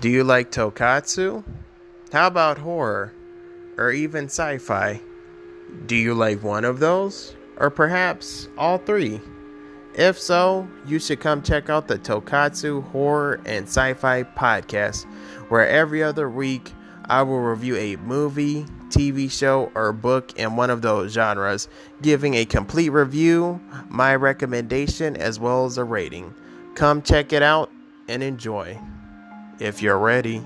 Do you like tokatsu? How about horror? Or even sci fi? Do you like one of those? Or perhaps all three? If so, you should come check out the Tokatsu Horror and Sci Fi podcast, where every other week I will review a movie, TV show, or book in one of those genres, giving a complete review, my recommendation, as well as a rating. Come check it out and enjoy if you're ready.